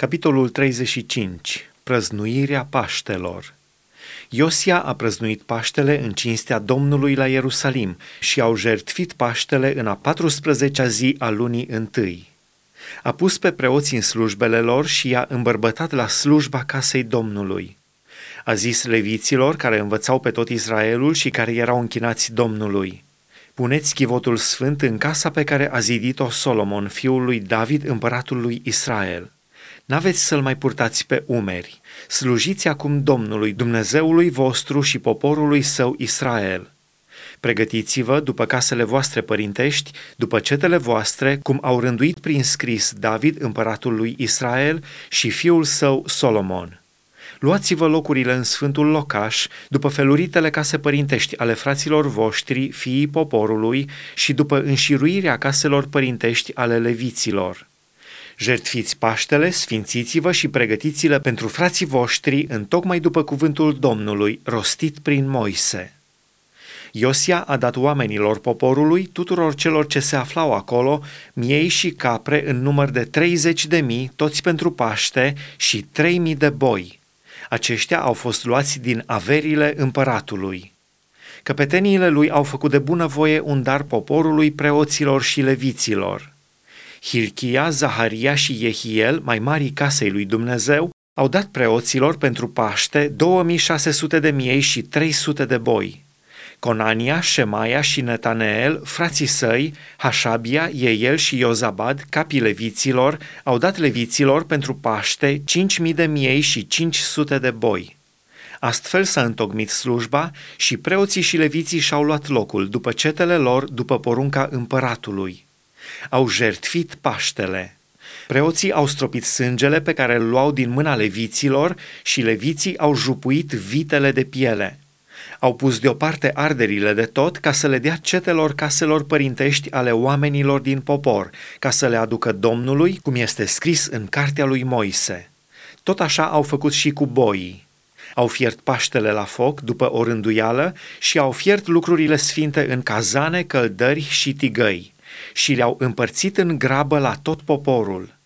Capitolul 35. Prăznuirea Paștelor Iosia a prăznuit Paștele în cinstea Domnului la Ierusalim și au jertfit Paștele în a 14-a zi a lunii întâi. A pus pe preoți în slujbele lor și i-a îmbărbătat la slujba casei Domnului. A zis leviților care învățau pe tot Israelul și care erau închinați Domnului. Puneți chivotul sfânt în casa pe care a zidit-o Solomon, fiul lui David, împăratul lui Israel – N-aveți să-l mai purtați pe umeri. Slujiți acum Domnului, Dumnezeului vostru și poporului său Israel. Pregătiți-vă după casele voastre părintești, după cetele voastre, cum au rânduit prin scris David, împăratul lui Israel, și fiul său Solomon. Luați-vă locurile în sfântul locaș, după feluritele case părintești ale fraților voștri, fiii poporului, și după înșiruirea caselor părintești ale leviților Jertfiți Paștele, sfințiți-vă și pregătiți-le pentru frații voștri în tocmai după cuvântul Domnului, rostit prin Moise. Iosia a dat oamenilor poporului, tuturor celor ce se aflau acolo, miei și capre în număr de 30 de mii, toți pentru Paște, și 3 mii de boi. Aceștia au fost luați din averile împăratului. Căpeteniile lui au făcut de bunăvoie un dar poporului, preoților și leviților. Hilchia, Zaharia și Jehiel, mai mari casei lui Dumnezeu, au dat preoților pentru Paște 2600 de miei și 300 de boi. Conania, Shemaia și Netaneel, frații săi, Hașabia, Eiel și Iozabad, capii leviților, au dat leviților pentru Paște 5000 de miei și 500 de boi. Astfel s-a întocmit slujba și preoții și leviții și-au luat locul după cetele lor, după porunca împăratului au jertfit Paștele. Preoții au stropit sângele pe care îl luau din mâna leviților și leviții au jupuit vitele de piele. Au pus deoparte arderile de tot ca să le dea cetelor caselor părintești ale oamenilor din popor, ca să le aducă Domnului, cum este scris în cartea lui Moise. Tot așa au făcut și cu boii. Au fiert paștele la foc după o rânduială și au fiert lucrurile sfinte în cazane, căldări și tigăi și le-au împărțit în grabă la tot poporul.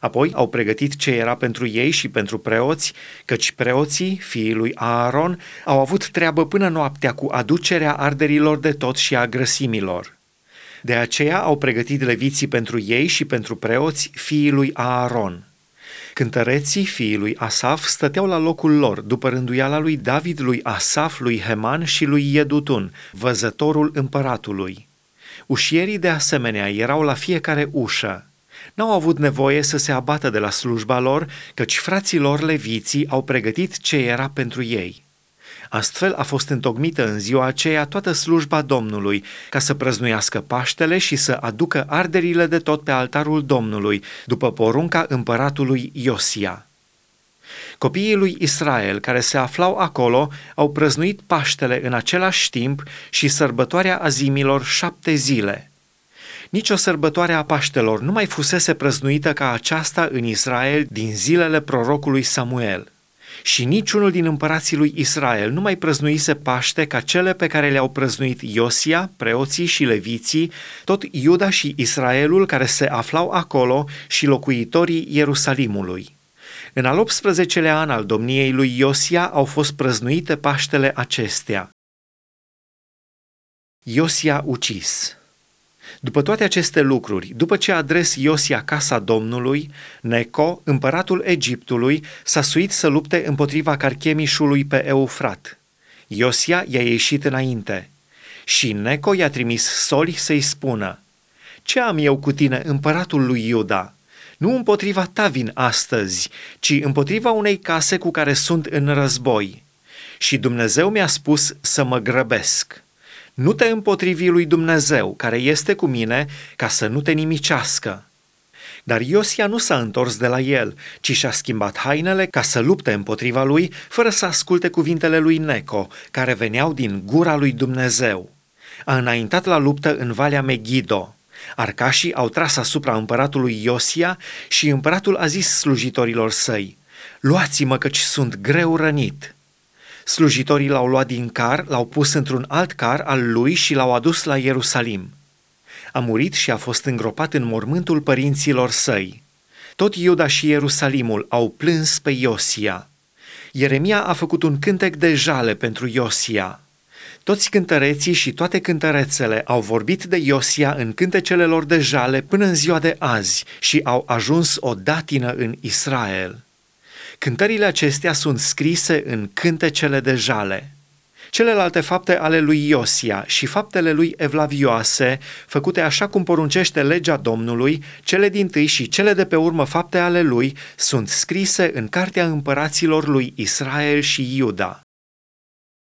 Apoi au pregătit ce era pentru ei și pentru preoți, căci preoții, fiii lui Aaron, au avut treabă până noaptea cu aducerea arderilor de tot și a grăsimilor. De aceea au pregătit leviții pentru ei și pentru preoți, fiii lui Aaron. Cântăreții fiii lui Asaf stăteau la locul lor, după rânduiala lui David, lui Asaf, lui Heman și lui Iedutun, văzătorul împăratului. Ușierii de asemenea erau la fiecare ușă. N-au avut nevoie să se abată de la slujba lor, căci frații lor leviții au pregătit ce era pentru ei. Astfel a fost întocmită în ziua aceea toată slujba Domnului, ca să prăznuiască Paștele și să aducă arderile de tot pe altarul Domnului, după porunca împăratului Iosia. Copiii lui Israel care se aflau acolo au prăznuit Paștele în același timp și sărbătoarea azimilor șapte zile. Nici o sărbătoare a Paștelor nu mai fusese prăznuită ca aceasta în Israel din zilele prorocului Samuel. Și niciunul din împărații lui Israel nu mai prăznuise Paște ca cele pe care le-au prăznuit Iosia, preoții și leviții, tot Iuda și Israelul care se aflau acolo și locuitorii Ierusalimului. În al 18-lea an al domniei lui Iosia au fost prăznuite Paștele acestea. Iosia ucis după toate aceste lucruri, după ce a adres Iosia casa Domnului, Neco, împăratul Egiptului, s-a suit să lupte împotriva Carchemișului pe Eufrat. Iosia i-a ieșit înainte și Neco i-a trimis soli să-i spună, Ce am eu cu tine, împăratul lui Iuda?" Nu împotriva ta vin astăzi, ci împotriva unei case cu care sunt în război. Și Dumnezeu mi-a spus să mă grăbesc. Nu te împotrivi lui Dumnezeu, care este cu mine, ca să nu te nimicească. Dar Iosia nu s-a întors de la el, ci și-a schimbat hainele ca să lupte împotriva lui, fără să asculte cuvintele lui Neco, care veneau din gura lui Dumnezeu. A înaintat la luptă în Valea Megiddo. Arcașii au tras asupra împăratului Iosia și împăratul a zis slujitorilor săi, Luați-mă căci sunt greu rănit. Slujitorii l-au luat din car, l-au pus într-un alt car al lui și l-au adus la Ierusalim. A murit și a fost îngropat în mormântul părinților săi. Tot Iuda și Ierusalimul au plâns pe Iosia. Ieremia a făcut un cântec de jale pentru Iosia. Toți cântăreții și toate cântărețele au vorbit de Iosia în cântecele lor de jale până în ziua de azi și au ajuns o datină în Israel. Cântările acestea sunt scrise în cântecele de jale. Celelalte fapte ale lui Iosia și faptele lui evlavioase, făcute așa cum poruncește legea Domnului, cele din tâi și cele de pe urmă fapte ale lui, sunt scrise în cartea împăraților lui Israel și Iuda.